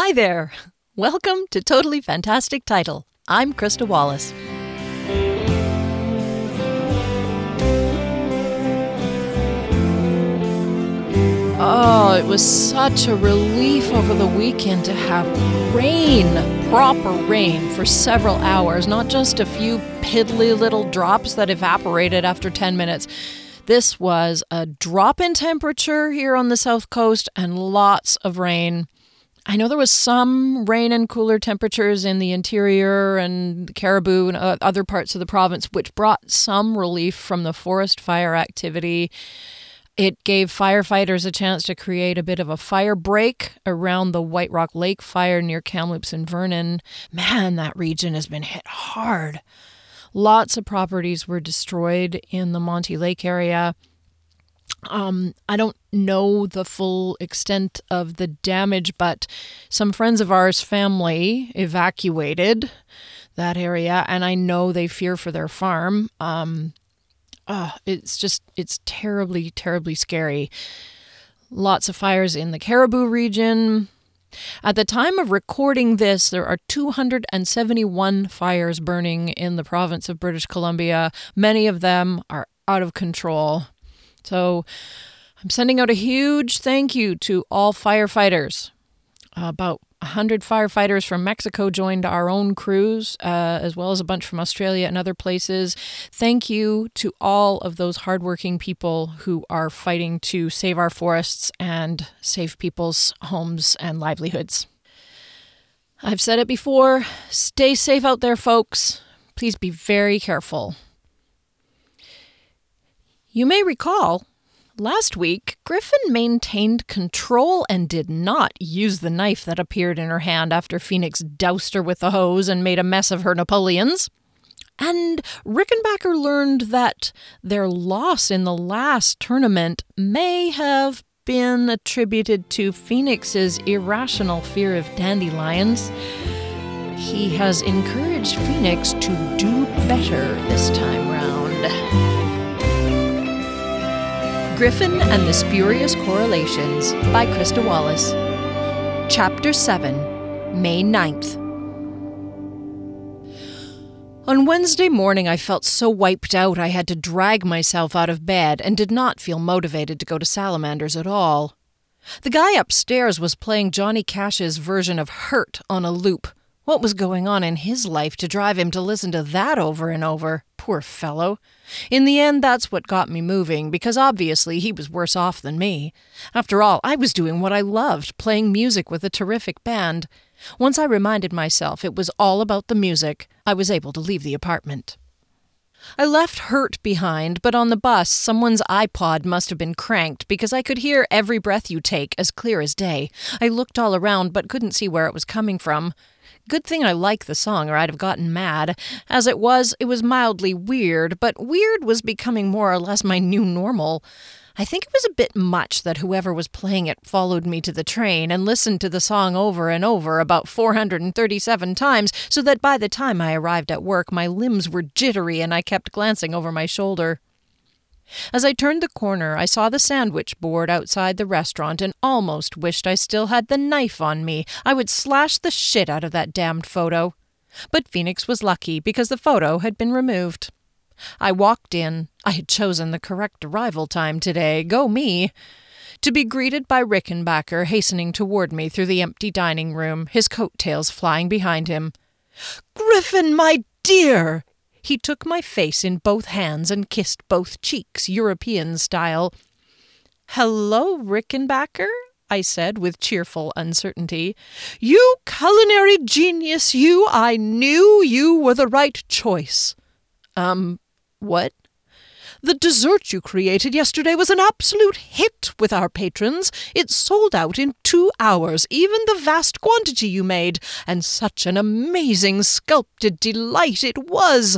Hi there. Welcome to Totally Fantastic Title. I'm Krista Wallace. Oh, it was such a relief over the weekend to have rain, proper rain, for several hours, not just a few piddly little drops that evaporated after 10 minutes. This was a drop in temperature here on the south coast and lots of rain. I know there was some rain and cooler temperatures in the interior and Cariboo and uh, other parts of the province, which brought some relief from the forest fire activity. It gave firefighters a chance to create a bit of a fire break around the White Rock Lake fire near Kamloops and Vernon. Man, that region has been hit hard. Lots of properties were destroyed in the Monty Lake area. Um, I don't know the full extent of the damage, but some friends of ours' family evacuated that area, and I know they fear for their farm. Um, oh, it's just, it's terribly, terribly scary. Lots of fires in the Cariboo region. At the time of recording this, there are 271 fires burning in the province of British Columbia. Many of them are out of control. So I'm sending out a huge thank you to all firefighters. About 100 firefighters from Mexico joined our own crews, uh, as well as a bunch from Australia and other places. Thank you to all of those hardworking people who are fighting to save our forests and save people's homes and livelihoods. I've said it before stay safe out there, folks. Please be very careful. You may recall Last week, Griffin maintained control and did not use the knife that appeared in her hand after Phoenix doused her with the hose and made a mess of her Napoleons. And Rickenbacker learned that their loss in the last tournament may have been attributed to Phoenix's irrational fear of dandelions. He has encouraged Phoenix to do better this time round. Griffin and the Spurious Correlations by Krista Wallace. Chapter 7, May 9th. On Wednesday morning, I felt so wiped out I had to drag myself out of bed and did not feel motivated to go to Salamanders at all. The guy upstairs was playing Johnny Cash's version of Hurt on a loop. What was going on in his life to drive him to listen to that over and over? Poor fellow. In the end, that's what got me moving, because obviously he was worse off than me. After all, I was doing what I loved, playing music with a terrific band. Once I reminded myself it was all about the music, I was able to leave the apartment. I left Hurt behind, but on the bus, someone's iPod must have been cranked because I could hear every breath you take as clear as day. I looked all around but couldn't see where it was coming from. Good thing I like the song, or I'd have gotten mad. As it was, it was mildly weird, but weird was becoming more or less my new normal. I think it was a bit much that whoever was playing it followed me to the train and listened to the song over and over about 437 times, so that by the time I arrived at work, my limbs were jittery and I kept glancing over my shoulder. As I turned the corner, I saw the sandwich board outside the restaurant and almost wished I still had the knife on me. I would slash the shit out of that damned photo. But Phoenix was lucky because the photo had been removed. I walked in. I had chosen the correct arrival time today. Go me! To be greeted by Rickenbacker hastening toward me through the empty dining room, his coat tails flying behind him. Griffin, my dear! He took my face in both hands and kissed both cheeks, European style. Hello, Rickenbacker, I said with cheerful uncertainty. You culinary genius, you! I knew you were the right choice. Um, what? The dessert you created yesterday was an absolute hit with our patrons. It sold out in two hours, even the vast quantity you made, and such an amazing sculpted delight it was.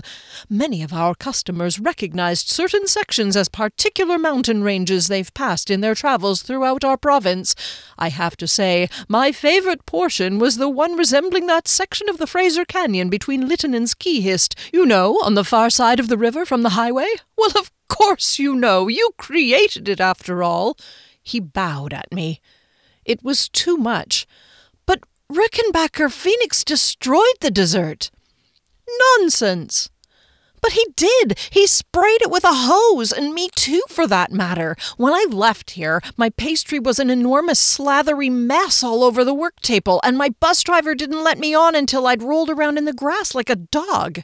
Many of our customers recognized certain sections as particular mountain ranges they've passed in their travels throughout our province. I have to say, my favorite portion was the one resembling that section of the Fraser Canyon between Lytton and Skihist, you know, on the far side of the river from the highway. Well, of course you know. You created it, after all. He bowed at me. It was too much. But Rickenbacker Phoenix destroyed the dessert. Nonsense! But he did. He sprayed it with a hose, and me too, for that matter. When I left here, my pastry was an enormous slathery mess all over the work table, and my bus driver didn't let me on until I'd rolled around in the grass like a dog.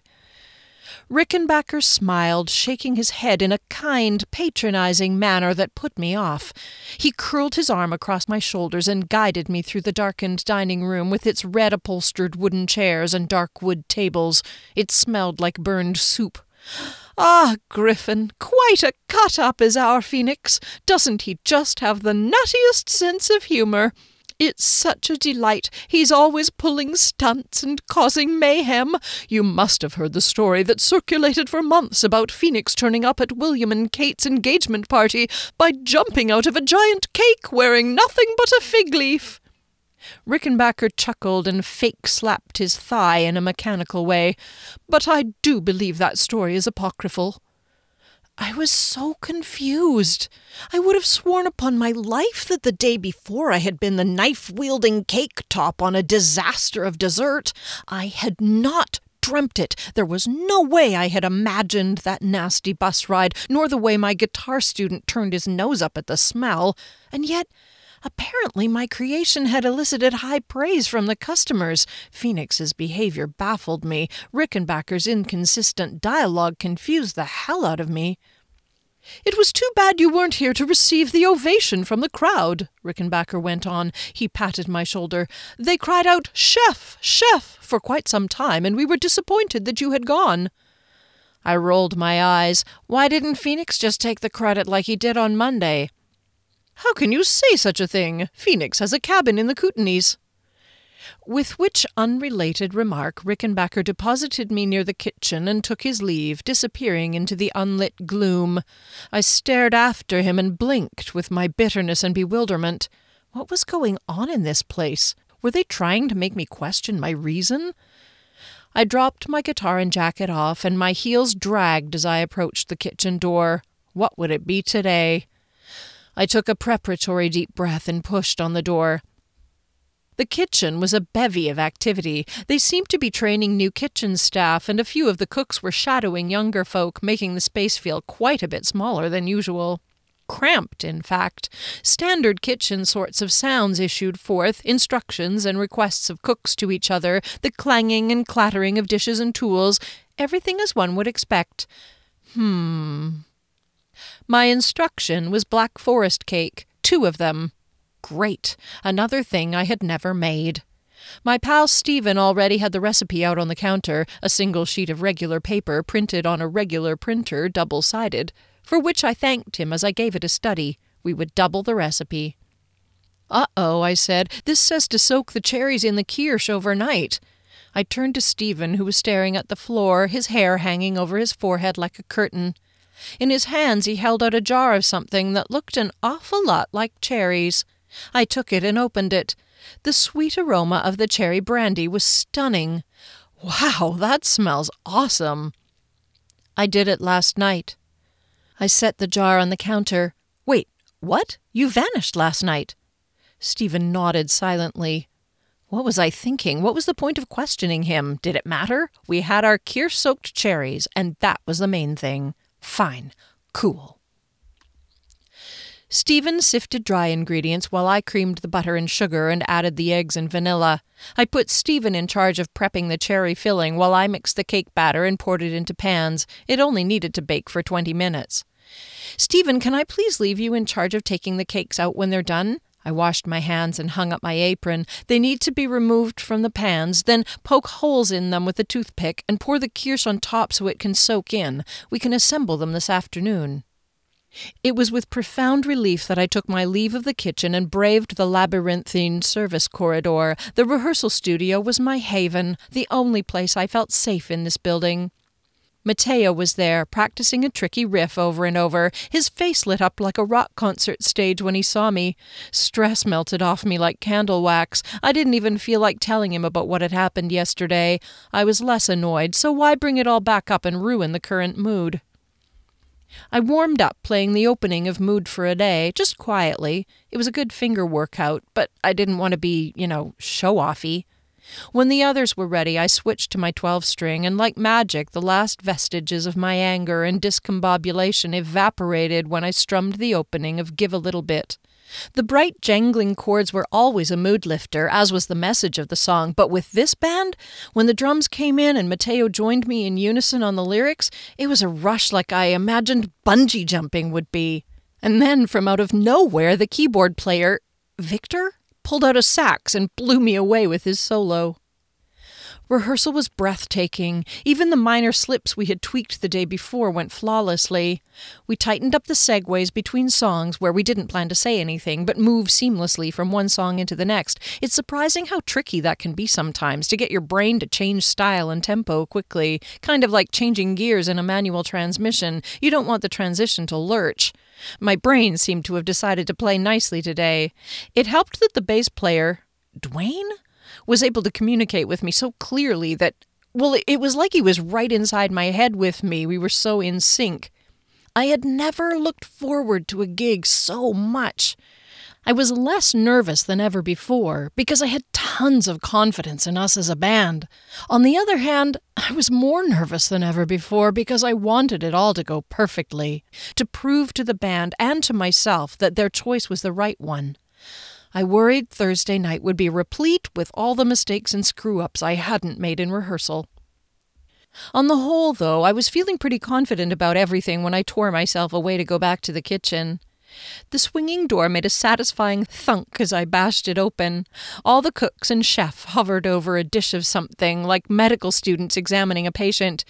Rickenbacker smiled, shaking his head in a kind, patronizing manner that put me off. He curled his arm across my shoulders and guided me through the darkened dining room with its red upholstered wooden chairs and dark wood tables. It smelled like burned soup. Ah, Griffin, quite a cut up is our Phoenix. Doesn't he just have the nuttiest sense of humour? It's such a delight. He's always pulling stunts and causing mayhem. You must have heard the story that circulated for months about Phoenix turning up at William and Kate's engagement party by jumping out of a giant cake wearing nothing but a fig leaf. Rickenbacker chuckled and fake slapped his thigh in a mechanical way. But I do believe that story is apocryphal. I was so confused. I would have sworn upon my life that the day before I had been the knife wielding cake top on a disaster of dessert. I had not dreamt it. There was no way I had imagined that nasty bus ride, nor the way my guitar student turned his nose up at the smell. And yet, Apparently, my creation had elicited high praise from the customers. Phoenix's behavior baffled me. Rickenbacker's inconsistent dialogue confused the hell out of me. It was too bad you weren't here to receive the ovation from the crowd, Rickenbacker went on. He patted my shoulder. They cried out, Chef! Chef! for quite some time, and we were disappointed that you had gone. I rolled my eyes. Why didn't Phoenix just take the credit like he did on Monday? How can you say such a thing? Phoenix has a cabin in the Kootenays. With which unrelated remark, Rickenbacker deposited me near the kitchen and took his leave, disappearing into the unlit gloom. I stared after him and blinked with my bitterness and bewilderment. What was going on in this place? Were they trying to make me question my reason? I dropped my guitar and jacket off, and my heels dragged as I approached the kitchen door. What would it be today? I took a preparatory deep breath and pushed on the door. The kitchen was a bevy of activity. They seemed to be training new kitchen staff, and a few of the cooks were shadowing younger folk, making the space feel quite a bit smaller than usual. Cramped, in fact. Standard kitchen sorts of sounds issued forth, instructions and requests of cooks to each other, the clanging and clattering of dishes and tools, everything as one would expect. Hmm. My instruction was Black Forest cake, two of them. Great, another thing I had never made. My pal Stephen already had the recipe out on the counter, a single sheet of regular paper printed on a regular printer, double sided, for which I thanked him as I gave it a study. We would double the recipe. Uh oh, I said. This says to soak the cherries in the kirsch overnight. I turned to Stephen, who was staring at the floor, his hair hanging over his forehead like a curtain. In his hands he held out a jar of something that looked an awful lot like cherries. I took it and opened it. The sweet aroma of the cherry brandy was stunning. Wow, that smells awesome. I did it last night. I set the jar on the counter. Wait, what? You vanished last night. Stephen nodded silently. What was I thinking? What was the point of questioning him? Did it matter? We had our kirsch soaked cherries, and that was the main thing. Fine. Cool. Stephen sifted dry ingredients while I creamed the butter and sugar and added the eggs and vanilla. I put Stephen in charge of prepping the cherry filling while I mixed the cake batter and poured it into pans. It only needed to bake for twenty minutes. Stephen, can I please leave you in charge of taking the cakes out when they're done? I washed my hands and hung up my apron. They need to be removed from the pans, then poke holes in them with a toothpick and pour the kirsch on top so it can soak in. We can assemble them this afternoon. It was with profound relief that I took my leave of the kitchen and braved the labyrinthine service corridor. The rehearsal studio was my haven, the only place I felt safe in this building. Mateo was there, practicing a tricky riff over and over. His face lit up like a rock concert stage when he saw me. Stress melted off me like candle wax. I didn't even feel like telling him about what had happened yesterday. I was less annoyed, so why bring it all back up and ruin the current mood? I warmed up playing the opening of Mood for a Day, just quietly. It was a good finger workout, but I didn't want to be, you know, show offy. When the others were ready, I switched to my 12 string, and like magic, the last vestiges of my anger and discombobulation evaporated when I strummed the opening of Give a Little Bit. The bright, jangling chords were always a mood lifter, as was the message of the song, but with this band, when the drums came in and Mateo joined me in unison on the lyrics, it was a rush like I imagined bungee jumping would be. And then, from out of nowhere, the keyboard player, Victor, pulled out a sax and blew me away with his solo. Rehearsal was breathtaking. Even the minor slips we had tweaked the day before went flawlessly. We tightened up the segues between songs where we didn't plan to say anything, but move seamlessly from one song into the next. It's surprising how tricky that can be sometimes to get your brain to change style and tempo quickly, kind of like changing gears in a manual transmission. You don't want the transition to lurch. My brain seemed to have decided to play nicely today. It helped that the bass player, Dwayne? Was able to communicate with me so clearly that, well, it was like he was right inside my head with me. We were so in sync. I had never looked forward to a gig so much. I was less nervous than ever before because I had tons of confidence in us as a band. On the other hand, I was more nervous than ever before because I wanted it all to go perfectly, to prove to the band and to myself that their choice was the right one. I worried Thursday night would be replete with all the mistakes and screw ups I hadn't made in rehearsal. On the whole, though, I was feeling pretty confident about everything when I tore myself away to go back to the kitchen. The swinging door made a satisfying thunk as I bashed it open. All the cooks and chef hovered over a dish of something, like medical students examining a patient.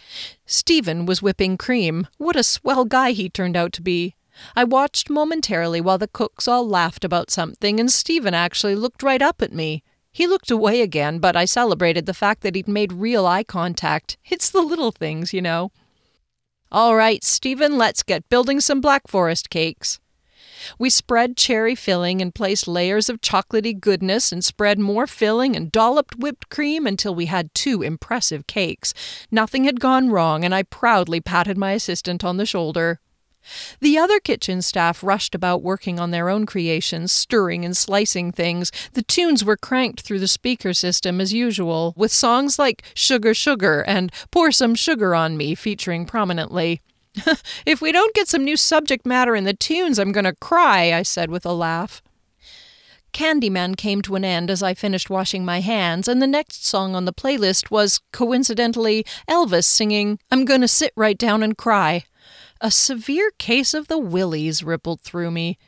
Stephen was whipping cream. What a swell guy he turned out to be. I watched momentarily while the cooks all laughed about something, and Stephen actually looked right up at me. He looked away again, but I celebrated the fact that he'd made real eye contact. It's the little things, you know. All right, Stephen, let's get building some Black Forest cakes. We spread cherry filling and placed layers of chocolaty goodness and spread more filling and dolloped whipped cream until we had two impressive cakes. Nothing had gone wrong, and I proudly patted my assistant on the shoulder. The other kitchen staff rushed about working on their own creations, stirring and slicing things. The tunes were cranked through the speaker system as usual, with songs like Sugar Sugar and Pour Some Sugar on Me featuring prominently. if we don't get some new subject matter in the tunes, I'm going to cry, I said with a laugh. Candyman came to an end as I finished washing my hands, and the next song on the playlist was, coincidentally, Elvis singing, I'm Gonna Sit Right Down and Cry. A severe case of the willies rippled through me.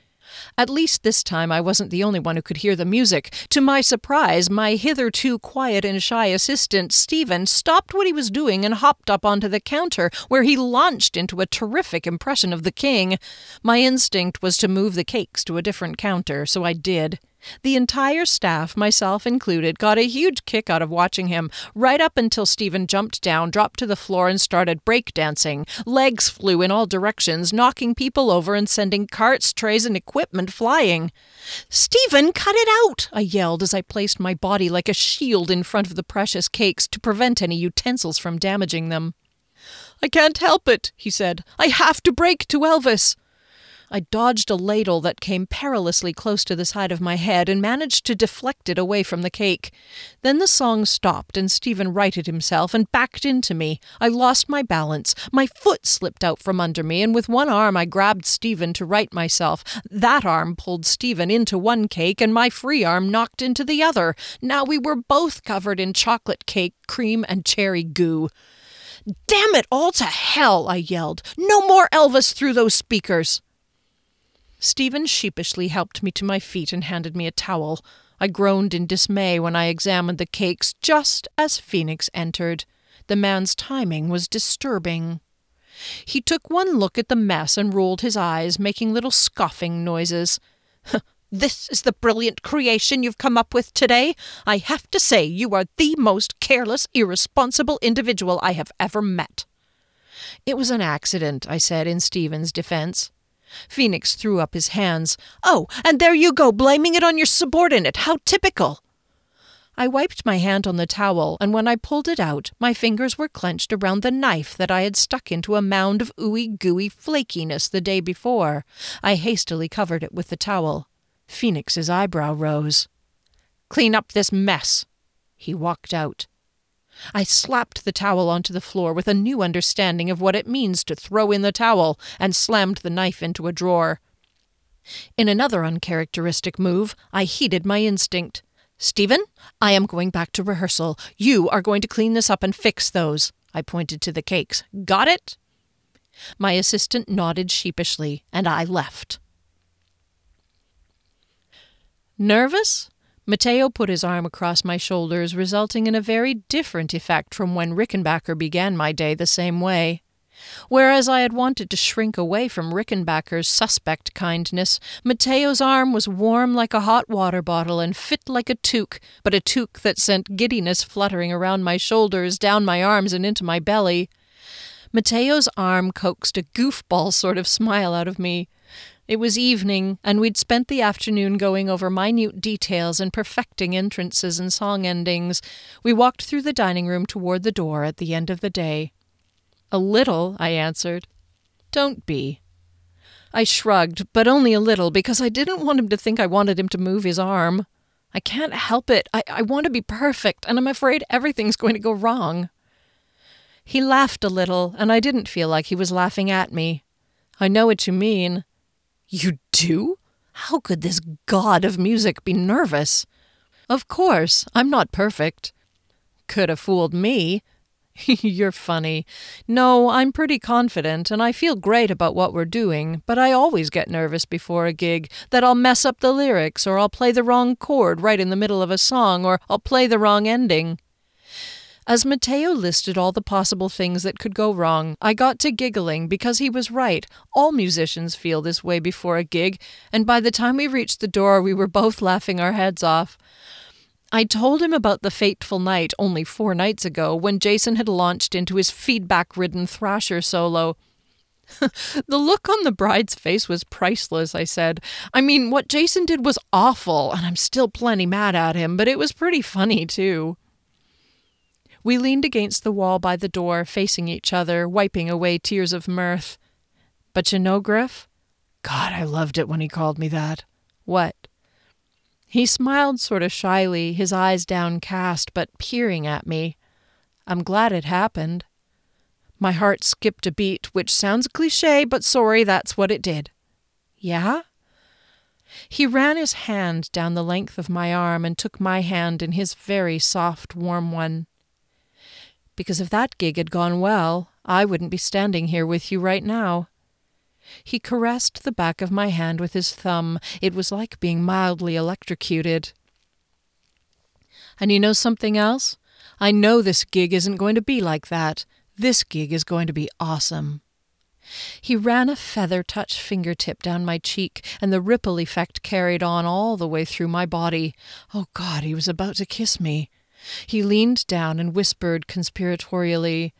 At least this time I wasn't the only one who could hear the music. To my surprise, my hitherto quiet and shy assistant, Stephen, stopped what he was doing and hopped up onto the counter, where he launched into a terrific impression of the king. My instinct was to move the cakes to a different counter, so I did. The entire staff, myself included, got a huge kick out of watching him, right up until Stephen jumped down, dropped to the floor, and started breakdancing. Legs flew in all directions, knocking people over and sending carts, trays, and equipment flying. Stephen, cut it out! I yelled as I placed my body like a shield in front of the precious cakes to prevent any utensils from damaging them. I can't help it, he said. I have to break to Elvis. I dodged a ladle that came perilously close to the side of my head and managed to deflect it away from the cake. Then the song stopped and Stephen righted himself and backed into me. I lost my balance. My foot slipped out from under me, and with one arm I grabbed Stephen to right myself. That arm pulled Stephen into one cake, and my free arm knocked into the other. Now we were both covered in chocolate cake, cream, and cherry goo. Damn it all to hell, I yelled. No more Elvis through those speakers. Stephen sheepishly helped me to my feet and handed me a towel. I groaned in dismay when I examined the cakes just as Phoenix entered. The man's timing was disturbing. He took one look at the mess and rolled his eyes, making little scoffing noises. This is the brilliant creation you've come up with today. I have to say, you are the most careless, irresponsible individual I have ever met. It was an accident, I said in Stephen's defense. Phoenix threw up his hands. Oh, and there you go, blaming it on your subordinate. How typical. I wiped my hand on the towel, and when I pulled it out, my fingers were clenched around the knife that I had stuck into a mound of ooey gooey flakiness the day before. I hastily covered it with the towel. Phoenix's eyebrow rose. Clean up this mess. He walked out. I slapped the towel onto the floor with a new understanding of what it means to throw in the towel and slammed the knife into a drawer. In another uncharacteristic move, I heeded my instinct. Stephen, I am going back to rehearsal. You are going to clean this up and fix those. I pointed to the cakes. Got it? My assistant nodded sheepishly, and I left. Nervous? Matteo put his arm across my shoulders, resulting in a very different effect from when Rickenbacker began my day the same way. Whereas I had wanted to shrink away from Rickenbacker's suspect kindness, Matteo's arm was warm like a hot water bottle and fit like a toque, but a toque that sent giddiness fluttering around my shoulders, down my arms, and into my belly. Matteo's arm coaxed a goofball sort of smile out of me. It was evening, and we'd spent the afternoon going over minute details and perfecting entrances and song endings. We walked through the dining room toward the door at the end of the day. A little, I answered. Don't be. I shrugged, but only a little, because I didn't want him to think I wanted him to move his arm. I can't help it. I, I want to be perfect, and I'm afraid everything's going to go wrong. He laughed a little, and I didn't feel like he was laughing at me. I know what you mean. You do? How could this god of music be nervous? Of course, I'm not perfect. Could have fooled me. You're funny. No, I'm pretty confident, and I feel great about what we're doing, but I always get nervous before a gig that I'll mess up the lyrics, or I'll play the wrong chord right in the middle of a song, or I'll play the wrong ending. As Matteo listed all the possible things that could go wrong, I got to giggling because he was right. All musicians feel this way before a gig, and by the time we reached the door, we were both laughing our heads off. I told him about the fateful night only four nights ago when Jason had launched into his feedback ridden thrasher solo. the look on the bride's face was priceless, I said. I mean, what Jason did was awful, and I'm still plenty mad at him, but it was pretty funny, too. We leaned against the wall by the door, facing each other, wiping away tears of mirth. But you know, Griff? God, I loved it when he called me that. What? He smiled sort of shyly, his eyes downcast, but peering at me. I'm glad it happened. My heart skipped a beat, which sounds cliche, but sorry, that's what it did. Yeah? He ran his hand down the length of my arm and took my hand in his very soft, warm one because if that gig had gone well, I wouldn't be standing here with you right now. He caressed the back of my hand with his thumb. It was like being mildly electrocuted. And you know something else? I know this gig isn't going to be like that. This gig is going to be awesome. He ran a feather touch fingertip down my cheek, and the ripple effect carried on all the way through my body. Oh, God, he was about to kiss me. He leaned down and whispered conspiratorially,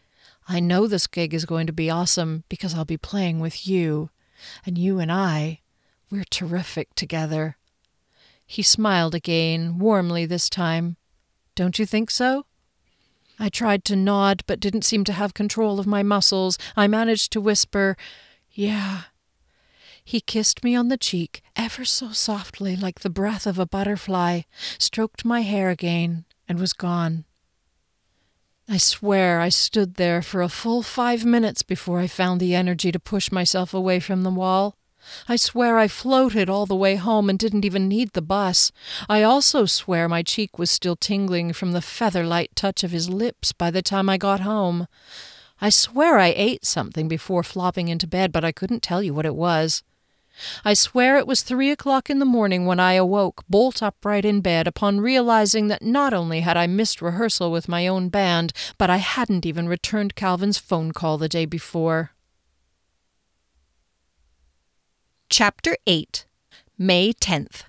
I know this gig is going to be awesome because I'll be playing with you. And you and I, we're terrific together. He smiled again, warmly this time. Don't you think so? I tried to nod, but didn't seem to have control of my muscles. I managed to whisper, Yeah. He kissed me on the cheek, ever so softly, like the breath of a butterfly, stroked my hair again, and was gone. I swear I stood there for a full five minutes before I found the energy to push myself away from the wall. I swear I floated all the way home and didn't even need the bus. I also swear my cheek was still tingling from the feather light touch of his lips by the time I got home. I swear I ate something before flopping into bed, but I couldn't tell you what it was. I swear it was three o'clock in the morning when I awoke, bolt upright in bed, upon realizing that not only had I missed rehearsal with my own band, but I hadn't even returned Calvin's phone call the day before. Chapter 8 May 10th.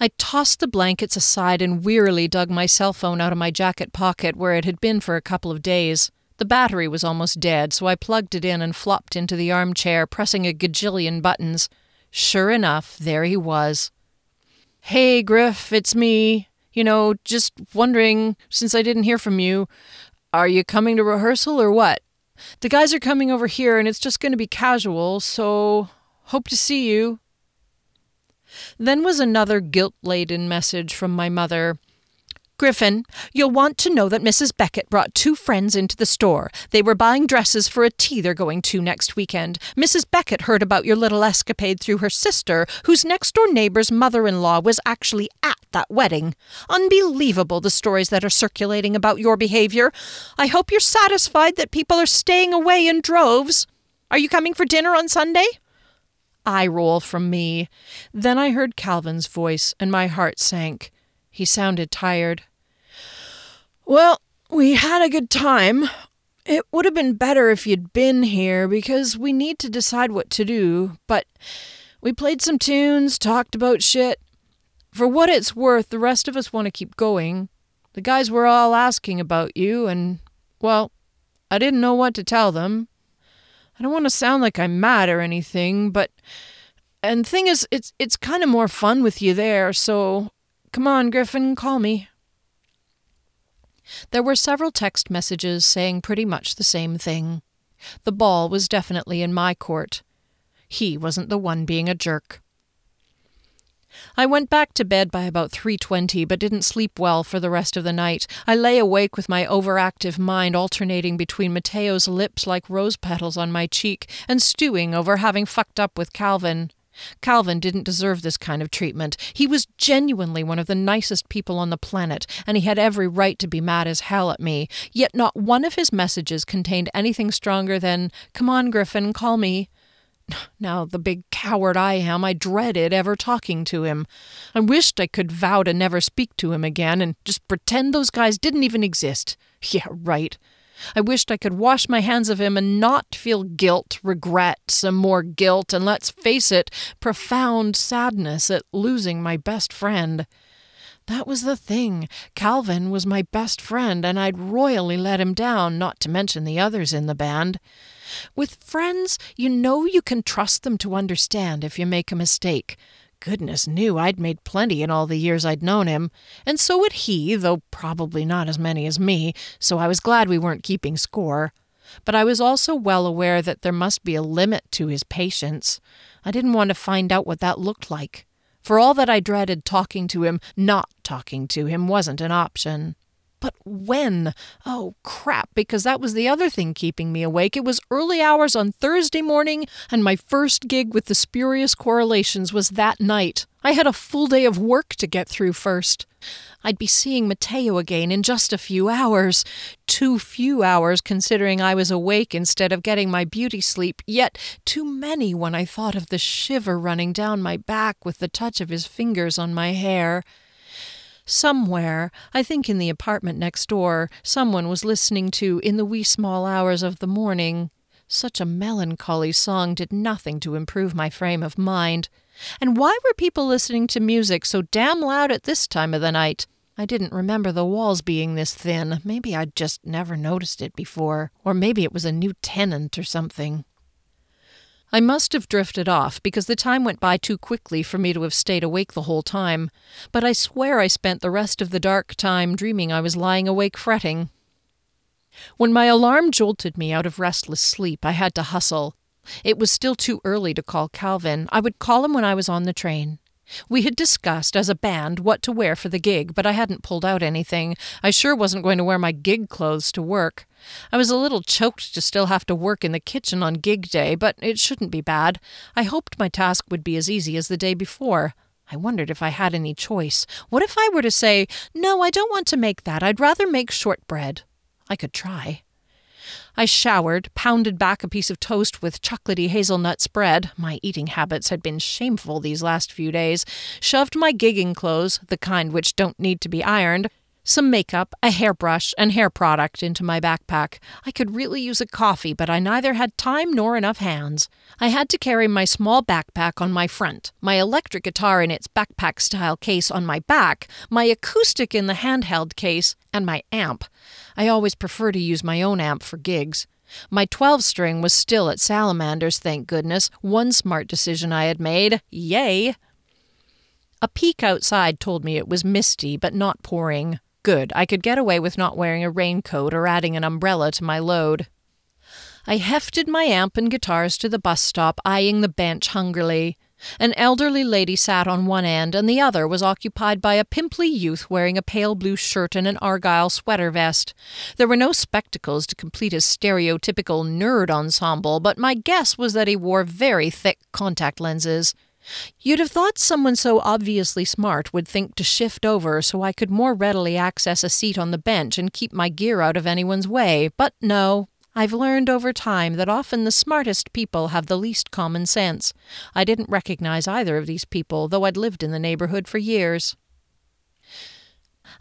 I tossed the blankets aside and wearily dug my cell phone out of my jacket pocket where it had been for a couple of days. The battery was almost dead, so I plugged it in and flopped into the armchair, pressing a gajillion buttons. Sure enough, there he was. Hey, Griff, it's me. You know, just wondering, since I didn't hear from you, are you coming to rehearsal or what? The guys are coming over here and it's just going to be casual, so hope to see you. Then was another guilt laden message from my mother. Griffin, you'll want to know that Mrs. Beckett brought two friends into the store. They were buying dresses for a tea they're going to next weekend. Mrs. Beckett heard about your little escapade through her sister, whose next door neighbor's mother in law was actually at that wedding. Unbelievable the stories that are circulating about your behavior. I hope you're satisfied that people are staying away in droves. Are you coming for dinner on Sunday? Eye roll from me. Then I heard Calvin's voice, and my heart sank. He sounded tired. Well, we had a good time. It would have been better if you'd been here because we need to decide what to do, but we played some tunes, talked about shit. For what it's worth, the rest of us want to keep going. The guys were all asking about you, and, well, I didn't know what to tell them. I don't want to sound like I'm mad or anything, but and thing is it's it's kind of more fun with you there, so come on, Griffin, call me. There were several text messages saying pretty much the same thing. The ball was definitely in my court. He wasn't the one being a jerk. I went back to bed by about 3:20 but didn't sleep well for the rest of the night. I lay awake with my overactive mind alternating between Mateo's lips like rose petals on my cheek and stewing over having fucked up with Calvin. Calvin didn't deserve this kind of treatment. He was genuinely one of the nicest people on the planet, and he had every right to be mad as hell at me. Yet not one of his messages contained anything stronger than, Come on, Griffin, call me. Now, the big coward I am, I dreaded ever talking to him. I wished I could vow to never speak to him again and just pretend those guys didn't even exist. Yeah, right. I wished I could wash my hands of him and not feel guilt, regret, some more guilt, and let's face it, profound sadness at losing my best friend. That was the thing. Calvin was my best friend, and I'd royally let him down, not to mention the others in the band. With friends, you know you can trust them to understand if you make a mistake. Goodness knew I'd made plenty in all the years I'd known him, and so would he, though probably not as many as me, so I was glad we weren't keeping score. But I was also well aware that there must be a limit to his patience. I didn't want to find out what that looked like. For all that I dreaded talking to him, not talking to him wasn't an option. But when? Oh, crap, because that was the other thing keeping me awake. It was early hours on Thursday morning, and my first gig with the spurious correlations was that night. I had a full day of work to get through first. I'd be seeing Matteo again in just a few hours. Too few hours, considering I was awake instead of getting my beauty sleep, yet too many when I thought of the shiver running down my back with the touch of his fingers on my hair. Somewhere, I think in the apartment next door, someone was listening to In the Wee Small Hours of the Morning. Such a melancholy song did nothing to improve my frame of mind. And why were people listening to music so damn loud at this time of the night? I didn't remember the walls being this thin. Maybe I'd just never noticed it before. Or maybe it was a new tenant or something. I must have drifted off because the time went by too quickly for me to have stayed awake the whole time, but I swear I spent the rest of the dark time dreaming I was lying awake fretting. When my alarm jolted me out of restless sleep, I had to hustle. It was still too early to call Calvin. I would call him when I was on the train. We had discussed as a band what to wear for the gig, but I hadn't pulled out anything. I sure wasn't going to wear my gig clothes to work. I was a little choked to still have to work in the kitchen on gig day, but it shouldn't be bad. I hoped my task would be as easy as the day before. I wondered if I had any choice. What if I were to say, No, I don't want to make that. I'd rather make shortbread? I could try. I showered, pounded back a piece of toast with chocolatey hazelnut spread. My eating habits had been shameful these last few days. Shoved my gigging clothes, the kind which don't need to be ironed, some makeup, a hairbrush, and hair product into my backpack. I could really use a coffee, but I neither had time nor enough hands. I had to carry my small backpack on my front, my electric guitar in its backpack style case on my back, my acoustic in the handheld case, and my amp. I always prefer to use my own amp for gigs. My 12 string was still at Salamander's, thank goodness. One smart decision I had made. Yay! A peek outside told me it was misty, but not pouring. Good, I could get away with not wearing a raincoat or adding an umbrella to my load. I hefted my amp and guitars to the bus stop, eyeing the bench hungrily. An elderly lady sat on one end, and the other was occupied by a pimply youth wearing a pale blue shirt and an argyle sweater vest. There were no spectacles to complete his stereotypical nerd ensemble, but my guess was that he wore very thick contact lenses. You'd have thought someone so obviously smart would think to shift over so I could more readily access a seat on the bench and keep my gear out of anyone's way, but no, I've learned over time that often the smartest people have the least common sense. I didn't recognize either of these people, though I'd lived in the neighborhood for years.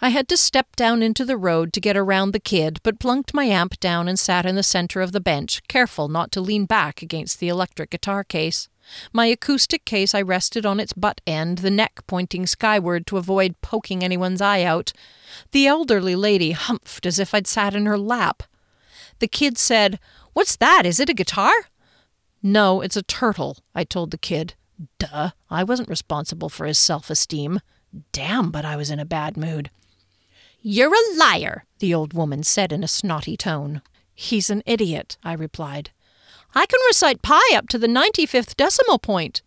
I had to step down into the road to get around the kid, but plunked my amp down and sat in the center of the bench, careful not to lean back against the electric guitar case. My acoustic case I rested on its butt end, the neck pointing skyward to avoid poking anyone's eye out. The elderly lady humphed as if I'd sat in her lap. The kid said, What's that? Is it a guitar? No, it's a turtle, I told the kid. Duh, I wasn't responsible for his self esteem. Damn, but I was in a bad mood. You're a liar, the old woman said in a snotty tone. He's an idiot, I replied. I can recite pi up to the 95th decimal point.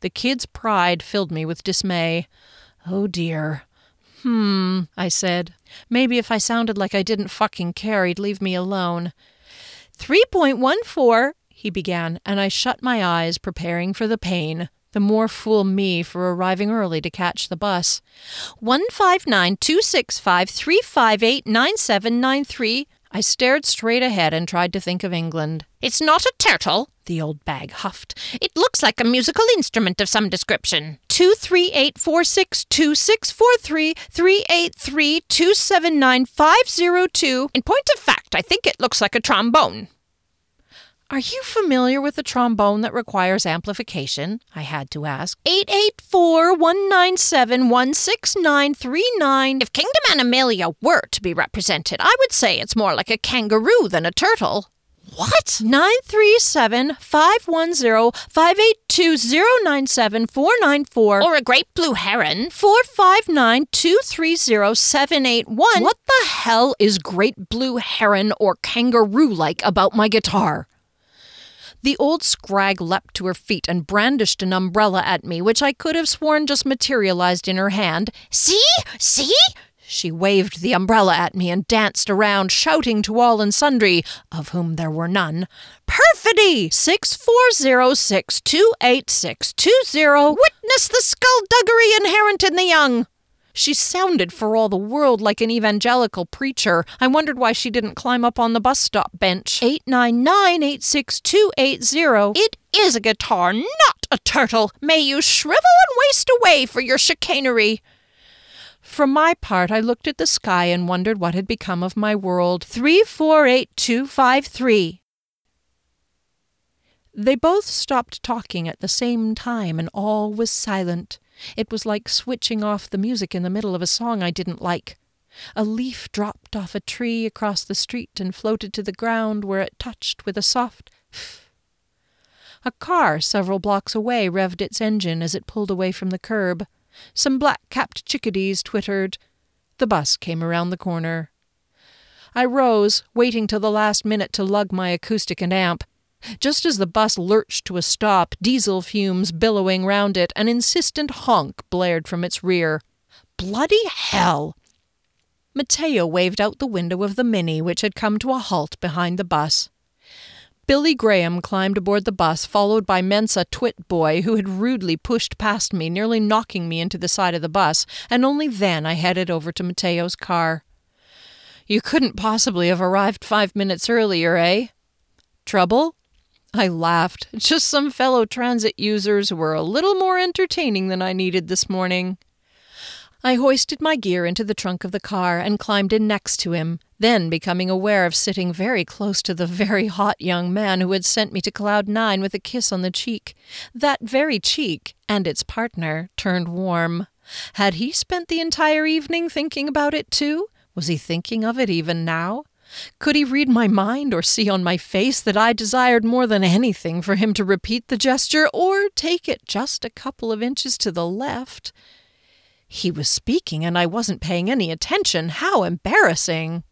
The kid's pride filled me with dismay. Oh dear. Hmm, I said. Maybe if I sounded like I didn't fucking care, he'd leave me alone. 3.14, he began, and I shut my eyes, preparing for the pain. The more fool me for arriving early to catch the bus. 159 265 358 9793. I stared straight ahead and tried to think of England. It's not a turtle, the old bag huffed. It looks like a musical instrument of some description. Two three eight four six two six four three three eight three two seven nine five zero two. In point of fact, I think it looks like a trombone. Are you familiar with a trombone that requires amplification? I had to ask. 884 197 16939. If Kingdom Animalia were to be represented, I would say it's more like a kangaroo than a turtle. What? 937 510 582 494. Or a great blue heron. 459 230 781. What the hell is great blue heron or kangaroo like about my guitar? The old scrag leapt to her feet and brandished an umbrella at me, which I could have sworn just materialized in her hand. See? See? She waved the umbrella at me and danced around, shouting to all and sundry, of whom there were none, Perfidy! 6406286620. Witness the skullduggery inherent in the young! She sounded for all the world like an evangelical preacher. I wondered why she didn't climb up on the bus stop bench. 899-86280. It is a guitar, not a turtle. May you shrivel and waste away for your chicanery. For my part, I looked at the sky and wondered what had become of my world. 348253. They both stopped talking at the same time, and all was silent. It was like switching off the music in the middle of a song I didn't like. A leaf dropped off a tree across the street and floated to the ground where it touched with a soft pff. A car several blocks away revved its engine as it pulled away from the curb. Some black capped chickadees twittered. The bus came around the corner. I rose, waiting till the last minute to lug my acoustic and amp. Just as the bus lurched to a stop, diesel fumes billowing round it, an insistent honk blared from its rear. Bloody hell! Mateo waved out the window of the Mini, which had come to a halt behind the bus. Billy Graham climbed aboard the bus, followed by Mensa Twit Boy, who had rudely pushed past me, nearly knocking me into the side of the bus, and only then I headed over to Mateo's car. You couldn't possibly have arrived five minutes earlier, eh? Trouble? I laughed. Just some fellow transit users were a little more entertaining than I needed this morning. I hoisted my gear into the trunk of the car and climbed in next to him, then becoming aware of sitting very close to the very hot young man who had sent me to Cloud Nine with a kiss on the cheek. That very cheek, and its partner, turned warm. Had he spent the entire evening thinking about it too? Was he thinking of it even now? Could he read my mind or see on my face that I desired more than anything for him to repeat the gesture or take it just a couple of inches to the left? He was speaking and I wasn't paying any attention. How embarrassing!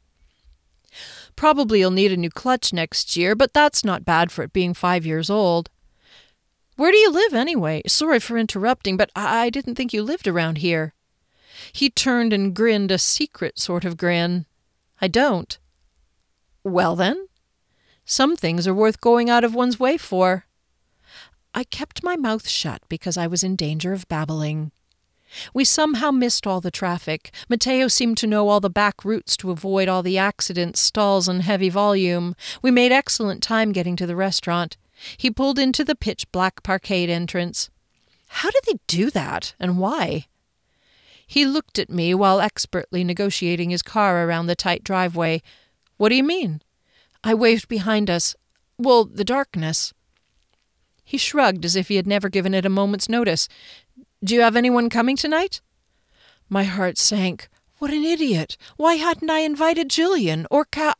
Probably you'll need a new clutch next year, but that's not bad for it being five years old. Where do you live anyway? Sorry for interrupting, but I didn't think you lived around here. He turned and grinned a secret sort of grin. I don't. Well, then, some things are worth going out of one's way for. I kept my mouth shut because I was in danger of babbling. We somehow missed all the traffic. Matteo seemed to know all the back routes to avoid all the accidents, stalls, and heavy volume. We made excellent time getting to the restaurant. He pulled into the pitch black parkade entrance. How did they do that, and why? He looked at me while expertly negotiating his car around the tight driveway. What do you mean? I waved behind us. Well, the darkness. He shrugged as if he had never given it a moment's notice. Do you have anyone coming tonight? My heart sank. What an idiot! Why hadn't I invited Jillian or Cal?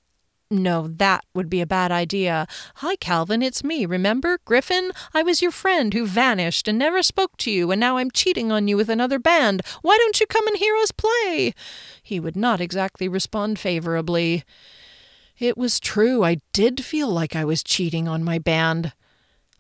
No, that would be a bad idea. Hi, Calvin, it's me, remember? Griffin? I was your friend who vanished and never spoke to you, and now I'm cheating on you with another band. Why don't you come and hear us play? He would not exactly respond favorably. It was true, I did feel like I was cheating on my band.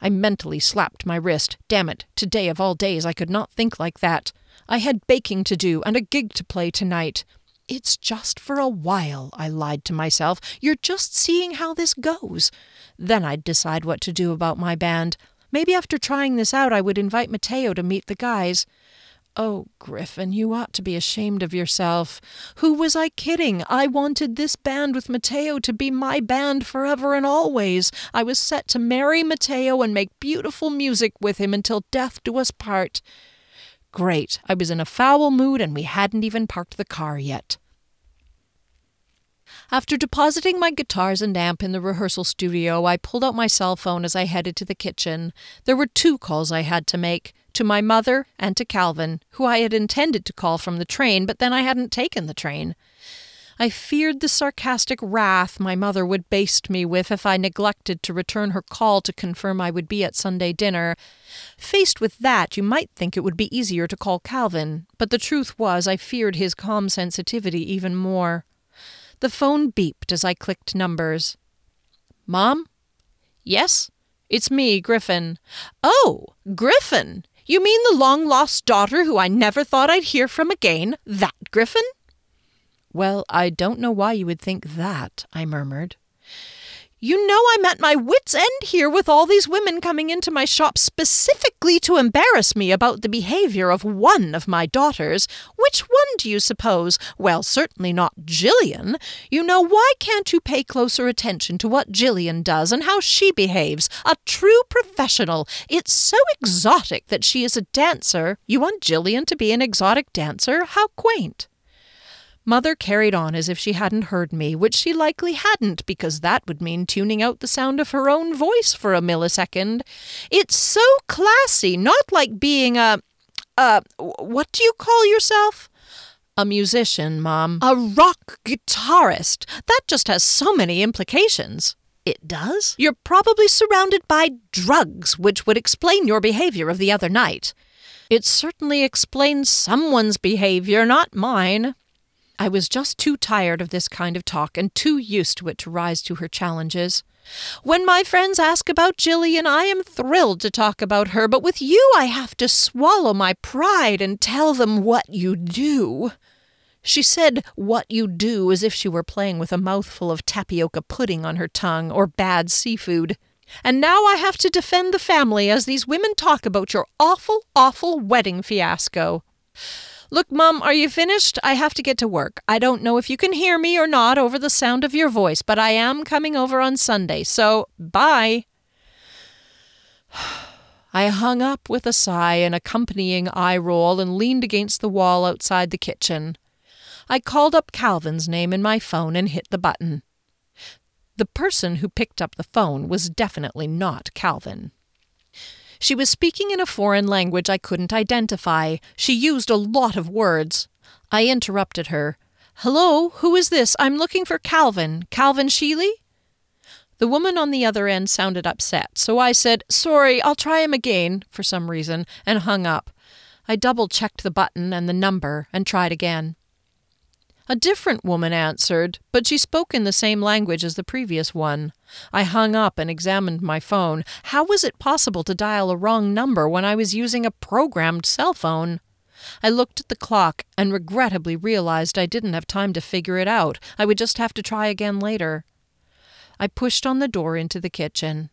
I mentally slapped my wrist. Damn it, today of all days I could not think like that. I had baking to do and a gig to play tonight. It's just for a while, I lied to myself. You're just seeing how this goes. Then I'd decide what to do about my band. Maybe after trying this out, I would invite Matteo to meet the guys. Oh, Griffin, you ought to be ashamed of yourself. Who was I kidding? I wanted this band with Matteo to be my band forever and always. I was set to marry Matteo and make beautiful music with him until death do us part. Great. I was in a foul mood and we hadn't even parked the car yet. After depositing my guitars and amp in the rehearsal studio, I pulled out my cell phone as I headed to the kitchen. There were two calls I had to make to my mother and to Calvin, who I had intended to call from the train, but then I hadn't taken the train. I feared the sarcastic wrath my mother would baste me with if I neglected to return her call to confirm I would be at Sunday dinner. Faced with that, you might think it would be easier to call Calvin, but the truth was I feared his calm sensitivity even more. The phone beeped as I clicked numbers. Mom? Yes? It's me, Griffin. Oh, Griffin! You mean the long lost daughter who I never thought I'd hear from again? That Griffin? Well, I don't know why you would think that, I murmured. You know I'm at my wits' end here with all these women coming into my shop specifically to embarrass me about the behavior of one of my daughters. Which one do you suppose? Well, certainly not Jillian. You know, why can't you pay closer attention to what Jillian does and how she behaves? A true professional. It's so exotic that she is a dancer. You want Jillian to be an exotic dancer? How quaint. Mother carried on as if she hadn't heard me, which she likely hadn't, because that would mean tuning out the sound of her own voice for a millisecond. It's so classy, not like being a. a. what do you call yourself? A musician, Mom. A rock guitarist. That just has so many implications. It does? You're probably surrounded by drugs, which would explain your behavior of the other night. It certainly explains someone's behavior, not mine. I was just too tired of this kind of talk and too used to it to rise to her challenges. When my friends ask about Jillian, I am thrilled to talk about her, but with you I have to swallow my pride and tell them what you do. She said what you do as if she were playing with a mouthful of tapioca pudding on her tongue or bad seafood. And now I have to defend the family as these women talk about your awful, awful wedding fiasco. Look, Mum, are you finished? I have to get to work. I don't know if you can hear me or not over the sound of your voice, but I am coming over on Sunday, so bye. I hung up with a sigh and accompanying eye roll and leaned against the wall outside the kitchen. I called up Calvin's name in my phone and hit the button. The person who picked up the phone was definitely not Calvin. She was speaking in a foreign language I couldn't identify. She used a lot of words. I interrupted her. Hello, who is this? I'm looking for Calvin. Calvin Sheely? The woman on the other end sounded upset, so I said, Sorry, I'll try him again, for some reason, and hung up. I double checked the button and the number and tried again. A different woman answered, but she spoke in the same language as the previous one. I hung up and examined my phone. How was it possible to dial a wrong number when I was using a programmed cell phone? I looked at the clock and regrettably realized I didn't have time to figure it out. I would just have to try again later. I pushed on the door into the kitchen.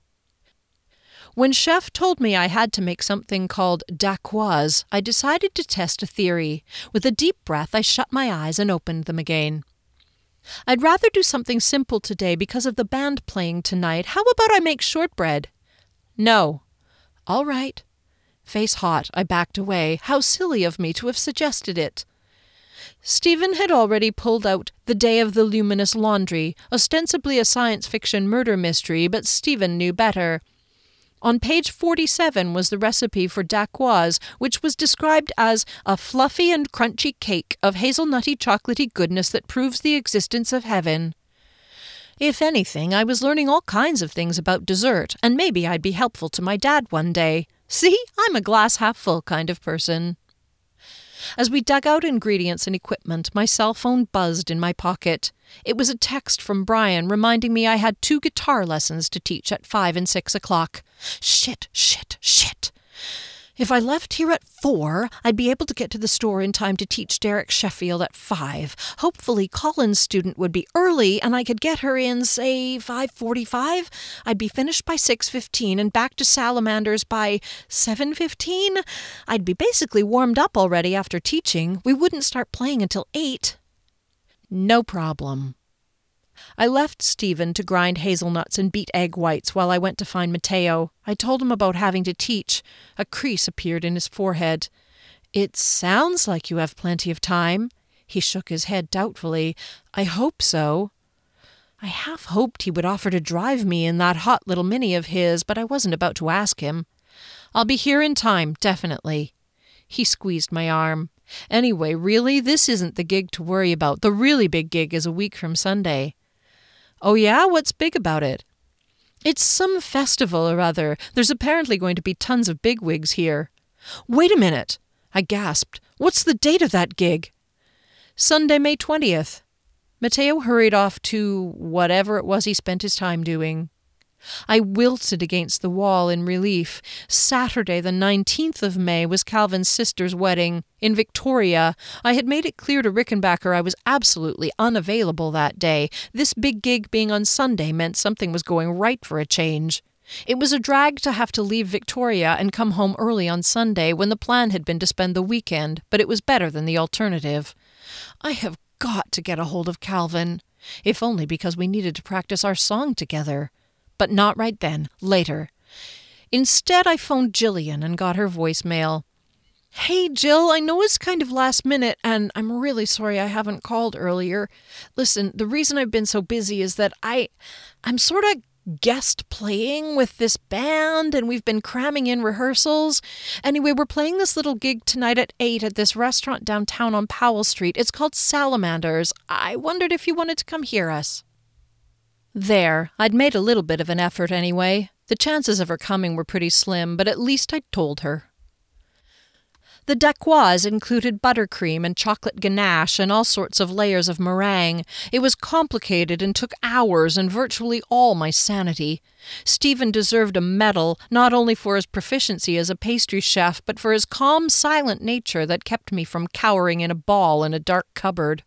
When Chef told me I had to make something called dacquoise, I decided to test a theory. With a deep breath, I shut my eyes and opened them again. I'd rather do something simple today because of the band playing tonight. How about I make shortbread? No. All right. Face hot, I backed away. How silly of me to have suggested it. Stephen had already pulled out The Day of the Luminous Laundry, ostensibly a science fiction murder mystery, but Stephen knew better. On page 47 was the recipe for dacquoise, which was described as a fluffy and crunchy cake of hazelnutty chocolatey goodness that proves the existence of heaven. If anything, I was learning all kinds of things about dessert, and maybe I'd be helpful to my dad one day. See, I'm a glass half full kind of person. As we dug out ingredients and equipment, my cell phone buzzed in my pocket. It was a text from Brian reminding me I had two guitar lessons to teach at five and six o'clock. Shit, shit, shit. If I left here at four, I'd be able to get to the store in time to teach Derek Sheffield at five. Hopefully, Colin's student would be early, and I could get her in, say, five forty-five. I'd be finished by six fifteen and back to Salamanders by seven fifteen. I'd be basically warmed up already after teaching. We wouldn't start playing until eight. No problem. I left Stephen to grind hazelnuts and beat egg whites while I went to find Matteo. I told him about having to teach. A crease appeared in his forehead. It sounds like you have plenty of time. He shook his head doubtfully. I hope so. I half hoped he would offer to drive me in that hot little Mini of his, but I wasn't about to ask him. I'll be here in time, definitely. He squeezed my arm. Anyway, really, this isn't the gig to worry about. The really big gig is a week from Sunday. Oh, yeah? What's big about it? It's some festival or other. There's apparently going to be tons of bigwigs here. Wait a minute! I gasped. What's the date of that gig? Sunday, May 20th. Matteo hurried off to whatever it was he spent his time doing. I wilted against the wall in relief. Saturday, the 19th of May, was Calvin's sister's wedding in Victoria. I had made it clear to Rickenbacker I was absolutely unavailable that day. This big gig being on Sunday meant something was going right for a change. It was a drag to have to leave Victoria and come home early on Sunday when the plan had been to spend the weekend, but it was better than the alternative. I have got to get a hold of Calvin, if only because we needed to practice our song together. But not right then, later. Instead, I phoned Jillian and got her voicemail. Hey, Jill, I know it's kind of last minute, and I'm really sorry I haven't called earlier. Listen, the reason I've been so busy is that I. I'm sort of guest playing with this band, and we've been cramming in rehearsals. Anyway, we're playing this little gig tonight at 8 at this restaurant downtown on Powell Street. It's called Salamanders. I wondered if you wanted to come hear us. There, I'd made a little bit of an effort anyway. The chances of her coming were pretty slim, but at least I'd told her. The dacquoise included buttercream and chocolate ganache and all sorts of layers of meringue. It was complicated and took hours and virtually all my sanity. Stephen deserved a medal, not only for his proficiency as a pastry chef, but for his calm, silent nature that kept me from cowering in a ball in a dark cupboard.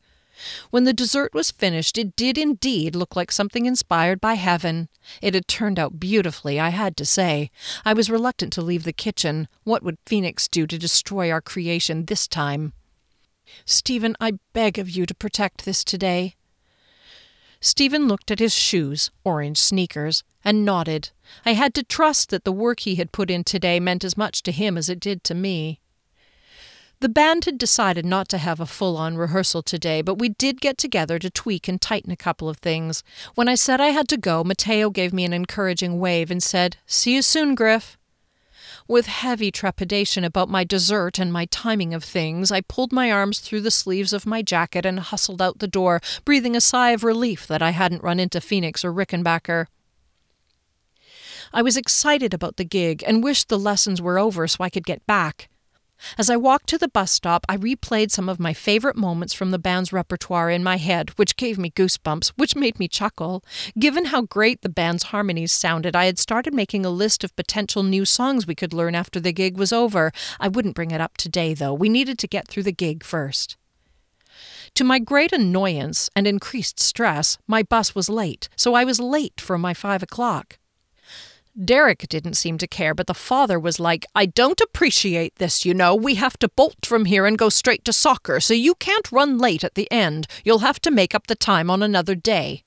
When the dessert was finished, it did indeed look like something inspired by heaven. It had turned out beautifully, I had to say. I was reluctant to leave the kitchen. What would Phoenix do to destroy our creation this time? Stephen, I beg of you to protect this today. Stephen looked at his shoes, orange sneakers, and nodded. I had to trust that the work he had put in today meant as much to him as it did to me. The band had decided not to have a full on rehearsal today, but we did get together to tweak and tighten a couple of things. When I said I had to go, Matteo gave me an encouraging wave and said, See you soon, Griff. With heavy trepidation about my dessert and my timing of things, I pulled my arms through the sleeves of my jacket and hustled out the door, breathing a sigh of relief that I hadn't run into Phoenix or Rickenbacker. I was excited about the gig and wished the lessons were over so I could get back. As I walked to the bus stop, I replayed some of my favorite moments from the band's repertoire in my head, which gave me goosebumps, which made me chuckle. Given how great the band's harmonies sounded, I had started making a list of potential new songs we could learn after the gig was over. I wouldn't bring it up today, though. We needed to get through the gig first. To my great annoyance and increased stress, my bus was late, so I was late for my five o'clock. Derek didn't seem to care, but the father was like, I don't appreciate this, you know. We have to bolt from here and go straight to soccer, so you can't run late at the end. You'll have to make up the time on another day.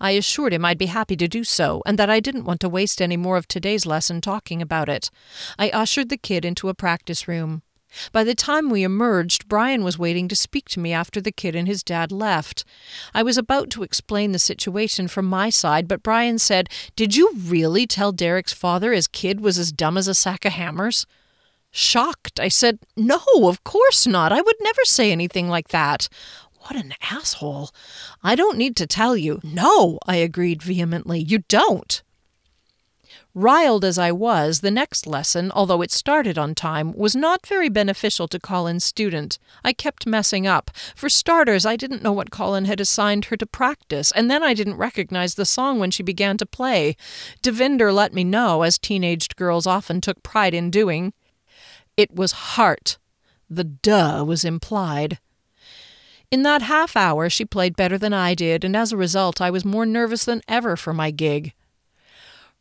I assured him I'd be happy to do so, and that I didn't want to waste any more of today's lesson talking about it. I ushered the kid into a practice room. By the time we emerged, Brian was waiting to speak to me after the kid and his dad left. I was about to explain the situation from my side, but Brian said, Did you really tell Derek's father his kid was as dumb as a sack of hammers? Shocked, I said, No, of course not. I would never say anything like that. What an asshole. I don't need to tell you. No, I agreed vehemently. You don't. Riled as I was, the next lesson, although it started on time, was not very beneficial to Colin's student. I kept messing up. For starters, I didn't know what Colin had assigned her to practice, and then I didn't recognize the song when she began to play. Devinder let me know, as teenaged girls often took pride in doing. It was heart. The duh was implied. In that half hour, she played better than I did, and as a result, I was more nervous than ever for my gig.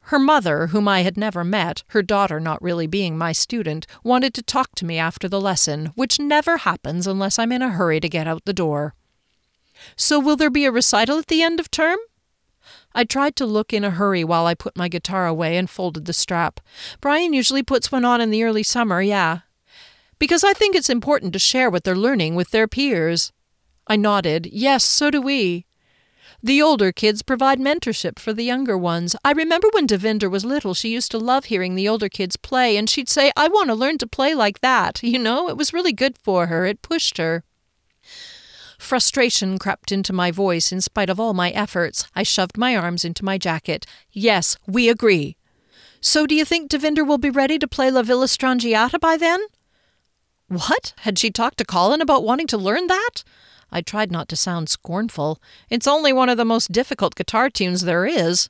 Her mother, whom I had never met, her daughter not really being my student, wanted to talk to me after the lesson, which never happens unless I'm in a hurry to get out the door. So, will there be a recital at the end of term? I tried to look in a hurry while I put my guitar away and folded the strap. Brian usually puts one on in the early summer, yeah. Because I think it's important to share what they're learning with their peers. I nodded. Yes, so do we. The older kids provide mentorship for the younger ones. I remember when Devinder was little, she used to love hearing the older kids play, and she'd say, I want to learn to play like that. You know, it was really good for her, it pushed her. Frustration crept into my voice in spite of all my efforts. I shoved my arms into my jacket. Yes, we agree. So do you think Devinder will be ready to play La Villa Strangiato by then? What? Had she talked to Colin about wanting to learn that? I tried not to sound scornful. It's only one of the most difficult guitar tunes there is.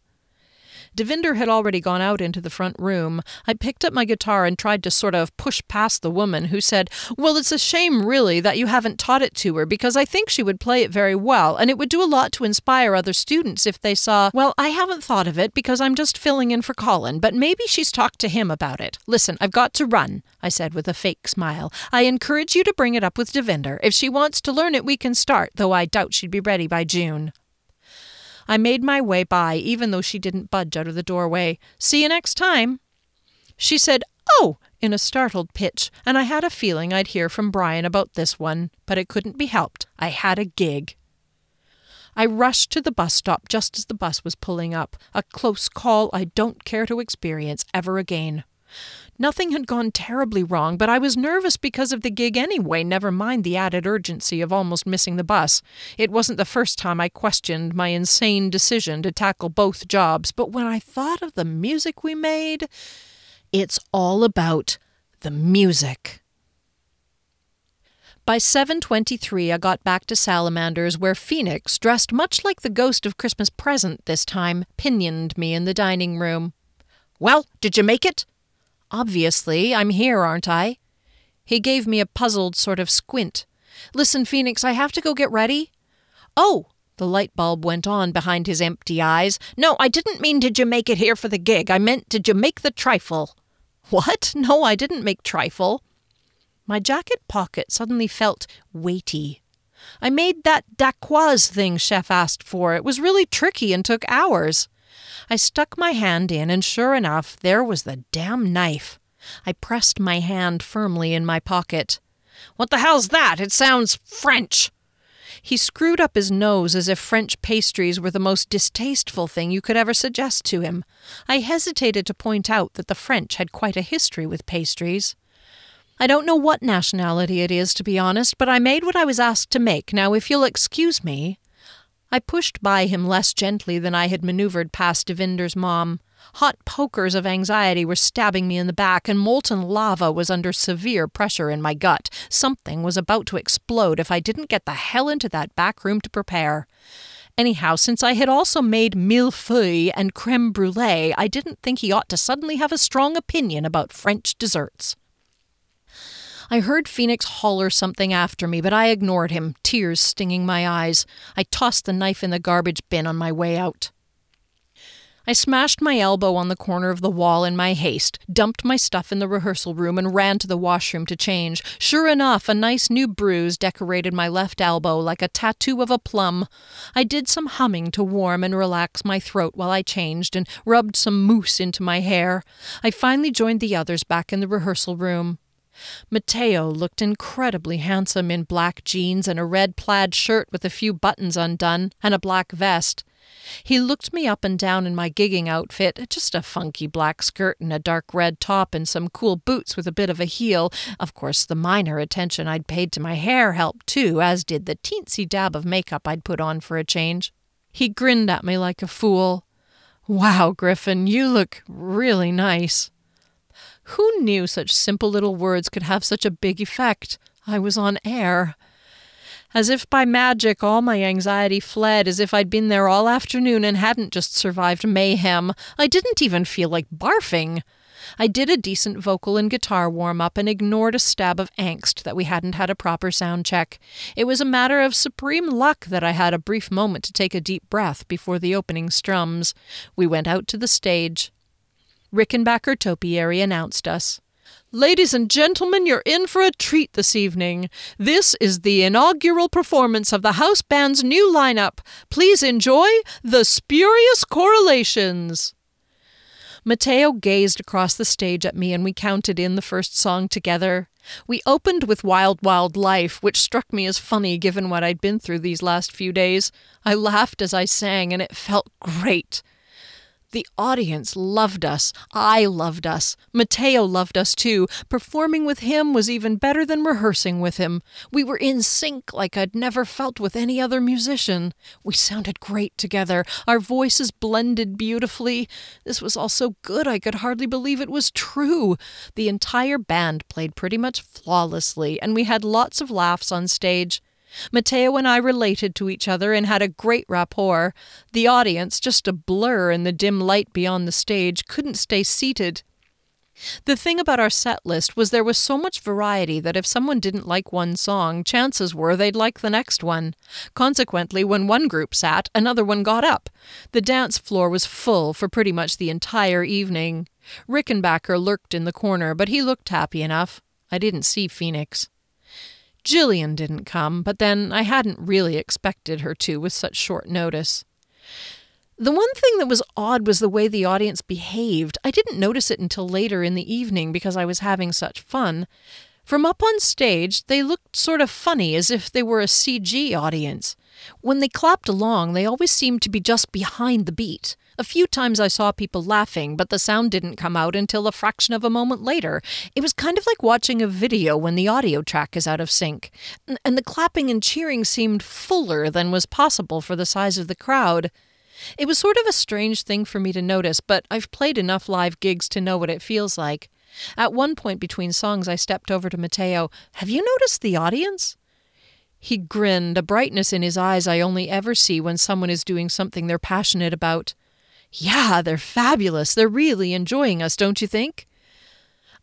Devinder had already gone out into the front room. I picked up my guitar and tried to sort of push past the woman, who said, Well, it's a shame, really, that you haven't taught it to her, because I think she would play it very well, and it would do a lot to inspire other students if they saw, Well, I haven't thought of it because I'm just filling in for Colin, but maybe she's talked to him about it. Listen, I've got to run, I said with a fake smile. I encourage you to bring it up with Devinder. If she wants to learn it, we can start, though I doubt she'd be ready by June. I made my way by, even though she didn't budge out of the doorway. See you next time. She said, Oh, in a startled pitch, and I had a feeling I'd hear from Brian about this one, but it couldn't be helped. I had a gig. I rushed to the bus stop just as the bus was pulling up, a close call I don't care to experience ever again. Nothing had gone terribly wrong, but I was nervous because of the gig anyway, never mind the added urgency of almost missing the bus. It wasn't the first time I questioned my insane decision to tackle both jobs, but when I thought of the music we made, it's all about the music. By 7:23 I got back to Salamanders where Phoenix, dressed much like the ghost of Christmas present this time, pinioned me in the dining room. "Well, did you make it?" Obviously, I'm here, aren't I? He gave me a puzzled sort of squint. Listen, Phoenix, I have to go get ready. Oh, the light bulb went on behind his empty eyes. No, I didn't mean did you make it here for the gig. I meant did you make the trifle? What? No, I didn't make trifle. My jacket pocket suddenly felt weighty. I made that dacquoise thing Chef asked for. It was really tricky and took hours. I stuck my hand in, and sure enough, there was the damn knife. I pressed my hand firmly in my pocket. What the hell's that? It sounds French. He screwed up his nose as if French pastries were the most distasteful thing you could ever suggest to him. I hesitated to point out that the French had quite a history with pastries. I don't know what nationality it is, to be honest, but I made what I was asked to make. Now, if you'll excuse me. I pushed by him less gently than I had maneuvered past Devinder's mom. Hot pokers of anxiety were stabbing me in the back, and molten lava was under severe pressure in my gut. Something was about to explode if I didn't get the hell into that back room to prepare. Anyhow, since I had also made millefeuille and creme brulee, I didn't think he ought to suddenly have a strong opinion about French desserts. I heard Phoenix holler something after me, but I ignored him, tears stinging my eyes. I tossed the knife in the garbage bin on my way out. I smashed my elbow on the corner of the wall in my haste, dumped my stuff in the rehearsal room, and ran to the washroom to change. Sure enough, a nice new bruise decorated my left elbow like a tattoo of a plum. I did some humming to warm and relax my throat while I changed and rubbed some mousse into my hair. I finally joined the others back in the rehearsal room. Matteo looked incredibly handsome in black jeans and a red plaid shirt with a few buttons undone, and a black vest. He looked me up and down in my gigging outfit, just a funky black skirt and a dark red top and some cool boots with a bit of a heel. Of course, the minor attention I'd paid to my hair helped too, as did the teensy dab of makeup I'd put on for a change. He grinned at me like a fool. Wow, Griffin, you look really nice. Who knew such simple little words could have such a big effect? I was on air. As if by magic, all my anxiety fled, as if I'd been there all afternoon and hadn't just survived mayhem. I didn't even feel like barfing. I did a decent vocal and guitar warm up and ignored a stab of angst that we hadn't had a proper sound check. It was a matter of supreme luck that I had a brief moment to take a deep breath before the opening strums. We went out to the stage. Rickenbacker Topiary announced us. Ladies and gentlemen, you're in for a treat this evening. This is the inaugural performance of the house band's new lineup. Please enjoy the Spurious Correlations. Matteo gazed across the stage at me and we counted in the first song together. We opened with Wild Wild Life, which struck me as funny given what I'd been through these last few days. I laughed as I sang and it felt great. The audience loved us. I loved us. Matteo loved us too. Performing with him was even better than rehearsing with him. We were in sync like I'd never felt with any other musician. We sounded great together. Our voices blended beautifully. This was all so good I could hardly believe it was true. The entire band played pretty much flawlessly, and we had lots of laughs on stage. Matteo and I related to each other and had a great rapport. The audience, just a blur in the dim light beyond the stage, couldn't stay seated. The thing about our set list was there was so much variety that if someone didn't like one song, chances were they'd like the next one. Consequently, when one group sat, another one got up. The dance floor was full for pretty much the entire evening. Rickenbacker lurked in the corner, but he looked happy enough. I didn't see Phoenix. Jillian didn't come, but then I hadn't really expected her to with such short notice. The one thing that was odd was the way the audience behaved. I didn't notice it until later in the evening because I was having such fun. From up on stage, they looked sort of funny, as if they were a CG audience. When they clapped along, they always seemed to be just behind the beat. A few times I saw people laughing, but the sound didn't come out until a fraction of a moment later. It was kind of like watching a video when the audio track is out of sync. And the clapping and cheering seemed fuller than was possible for the size of the crowd. It was sort of a strange thing for me to notice, but I've played enough live gigs to know what it feels like. At one point between songs, I stepped over to Matteo. Have you noticed the audience? He grinned, a brightness in his eyes I only ever see when someone is doing something they're passionate about. Yeah, they're fabulous. They're really enjoying us, don't you think?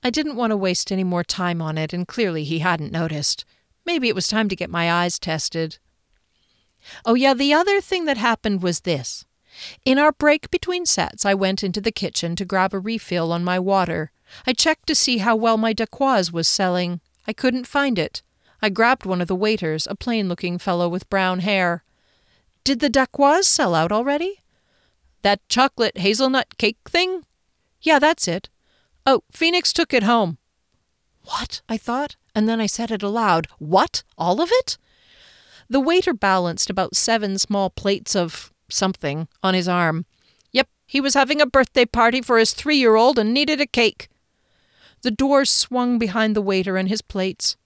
I didn't want to waste any more time on it, and clearly he hadn't noticed. Maybe it was time to get my eyes tested. Oh, yeah, the other thing that happened was this. In our break between sets, I went into the kitchen to grab a refill on my water. I checked to see how well my Dacquoise was selling. I couldn't find it. I grabbed one of the waiters, a plain looking fellow with brown hair. Did the Dacquoise sell out already? That chocolate hazelnut cake thing? Yeah, that's it. Oh, Phoenix took it home. What? I thought, and then I said it aloud. What? All of it? The waiter balanced about seven small plates of something on his arm. Yep, he was having a birthday party for his three year old and needed a cake. The doors swung behind the waiter and his plates.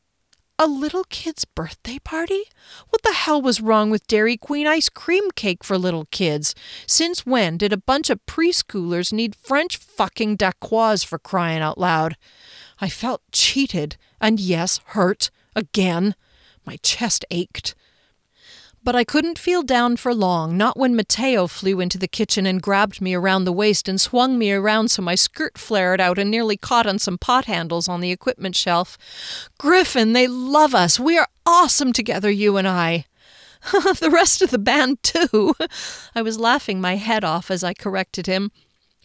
A little kid's birthday party? What the hell was wrong with Dairy Queen ice cream cake for little kids? Since when did a bunch of preschoolers need French fucking dacquoise for crying out loud? I felt cheated, and yes, hurt, again. My chest ached. But I couldn't feel down for long, not when Matteo flew into the kitchen and grabbed me around the waist and swung me around so my skirt flared out and nearly caught on some pot handles on the equipment shelf. Griffin, they love us. We are awesome together, you and I. the rest of the band, too. I was laughing my head off as I corrected him.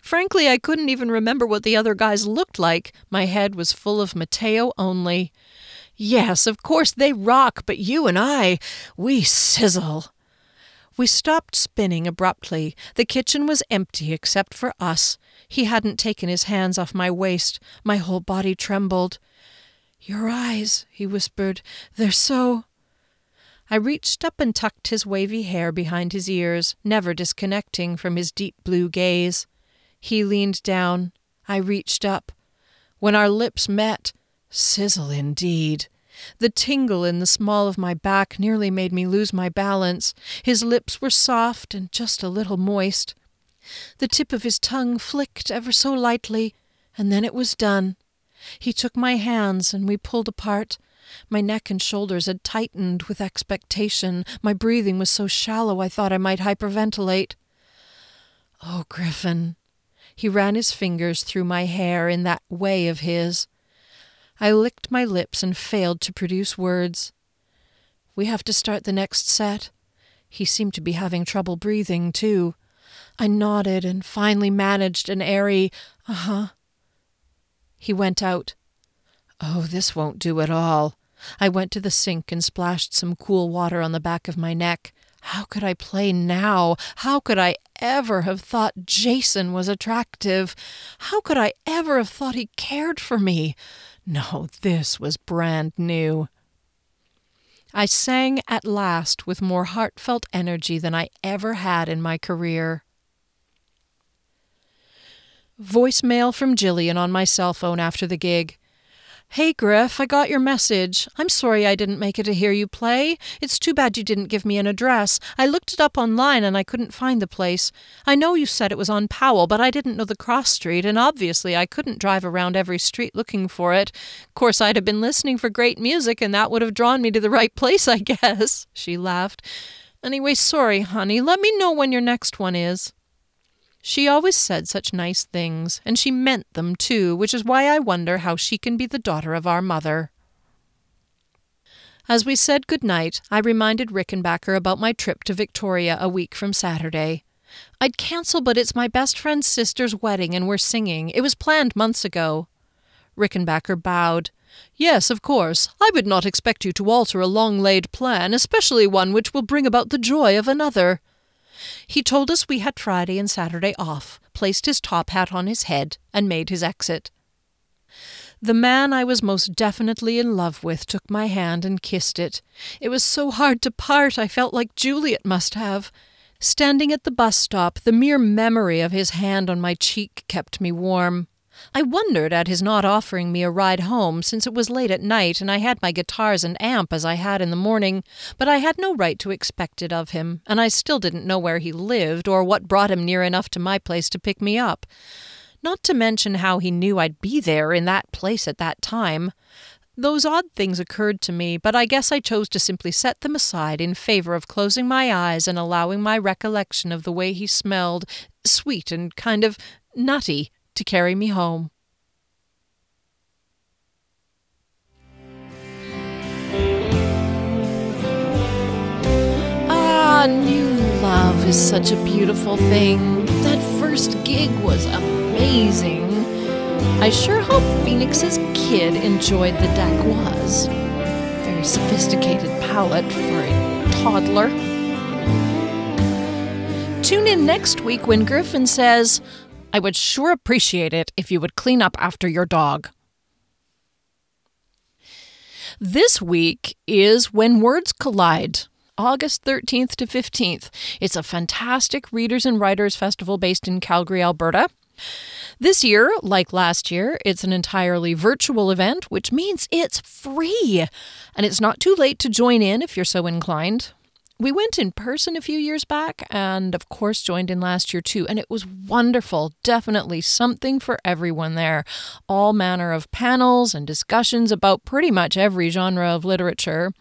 Frankly, I couldn't even remember what the other guys looked like. My head was full of Matteo only. Yes, of course they rock, but you and I, we sizzle. We stopped spinning abruptly. The kitchen was empty except for us. He hadn't taken his hands off my waist. My whole body trembled. Your eyes, he whispered, they're so. I reached up and tucked his wavy hair behind his ears, never disconnecting from his deep blue gaze. He leaned down. I reached up. When our lips met, Sizzle indeed. The tingle in the small of my back nearly made me lose my balance. His lips were soft and just a little moist. The tip of his tongue flicked ever so lightly, and then it was done. He took my hands and we pulled apart. My neck and shoulders had tightened with expectation. My breathing was so shallow I thought I might hyperventilate. Oh, Griffin. He ran his fingers through my hair in that way of his. I licked my lips and failed to produce words. We have to start the next set. He seemed to be having trouble breathing, too. I nodded and finally managed an airy, uh huh. He went out. Oh, this won't do at all. I went to the sink and splashed some cool water on the back of my neck. How could I play now? How could I ever have thought Jason was attractive? How could I ever have thought he cared for me? No, this was brand new. I sang at last with more heartfelt energy than I ever had in my career. Voicemail from Jillian on my cell phone after the gig. Hey, Griff, I got your message. I'm sorry I didn't make it to hear you play. It's too bad you didn't give me an address. I looked it up online and I couldn't find the place. I know you said it was on Powell, but I didn't know the cross street, and obviously I couldn't drive around every street looking for it. Of course, I'd have been listening for great music, and that would have drawn me to the right place, I guess. She laughed. Anyway, sorry, honey. Let me know when your next one is. She always said such nice things, and she meant them too, which is why I wonder how she can be the daughter of our mother. As we said good night, I reminded Rickenbacker about my trip to Victoria a week from Saturday. I'd cancel, but it's my best friend's sister's wedding and we're singing. It was planned months ago. Rickenbacker bowed. Yes, of course. I would not expect you to alter a long laid plan, especially one which will bring about the joy of another. He told us we had Friday and Saturday off, placed his top hat on his head, and made his exit. The man I was most definitely in love with took my hand and kissed it. It was so hard to part, I felt like Juliet must have. Standing at the bus stop, the mere memory of his hand on my cheek kept me warm. I wondered at his not offering me a ride home, since it was late at night and I had my guitars and amp as I had in the morning, but I had no right to expect it of him, and I still didn't know where he lived or what brought him near enough to my place to pick me up. Not to mention how he knew I'd be there in that place at that time. Those odd things occurred to me, but I guess I chose to simply set them aside in favor of closing my eyes and allowing my recollection of the way he smelled, sweet and kind of nutty, to carry me home. Ah, new love is such a beautiful thing. That first gig was amazing. I sure hope Phoenix's kid enjoyed the dacquoise. Very sophisticated palate for a toddler. Tune in next week when Griffin says, I would sure appreciate it if you would clean up after your dog. This week is When Words Collide, August 13th to 15th. It's a fantastic Readers and Writers Festival based in Calgary, Alberta. This year, like last year, it's an entirely virtual event, which means it's free. And it's not too late to join in if you're so inclined. We went in person a few years back and, of course, joined in last year too. And it was wonderful. Definitely something for everyone there. All manner of panels and discussions about pretty much every genre of literature.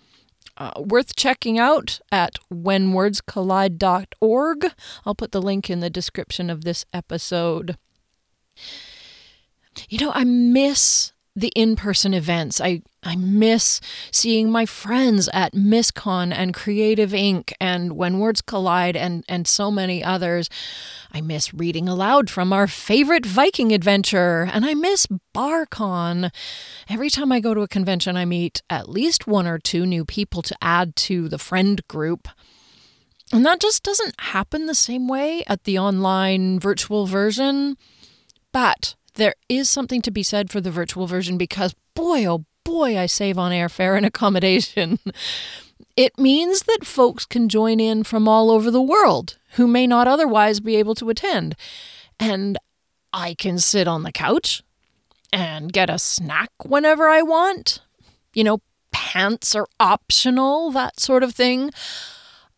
Uh, worth checking out at whenwordscollide.org. I'll put the link in the description of this episode. You know, I miss the in-person events. I I miss seeing my friends at MisCon and Creative Ink and When Words Collide and and so many others. I miss reading aloud from our favorite Viking adventure and I miss BarCon. Every time I go to a convention I meet at least one or two new people to add to the friend group. And that just doesn't happen the same way at the online virtual version. But there is something to be said for the virtual version because, boy, oh boy, I save on airfare and accommodation. It means that folks can join in from all over the world who may not otherwise be able to attend. And I can sit on the couch and get a snack whenever I want. You know, pants are optional, that sort of thing.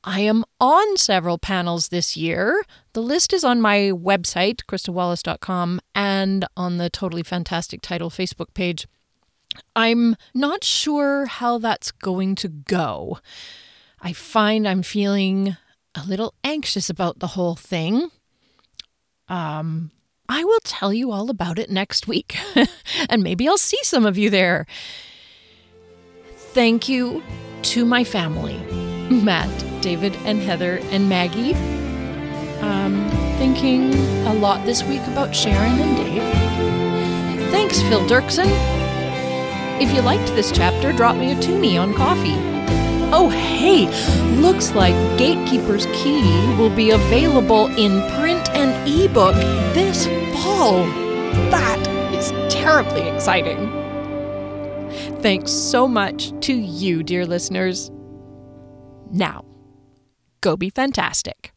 I am on several panels this year. The list is on my website, KristaWallace.com, and on the Totally Fantastic Title Facebook page. I'm not sure how that's going to go. I find I'm feeling a little anxious about the whole thing. Um, I will tell you all about it next week, and maybe I'll see some of you there. Thank you to my family Matt, David, and Heather, and Maggie. Um, thinking a lot this week about Sharon and Dave. Thanks, Phil Dirksen. If you liked this chapter, drop me a toonie on Ko-fi. Oh, hey, looks like Gatekeeper's Key will be available in print and ebook this fall. That is terribly exciting. Thanks so much to you, dear listeners. Now, go be fantastic.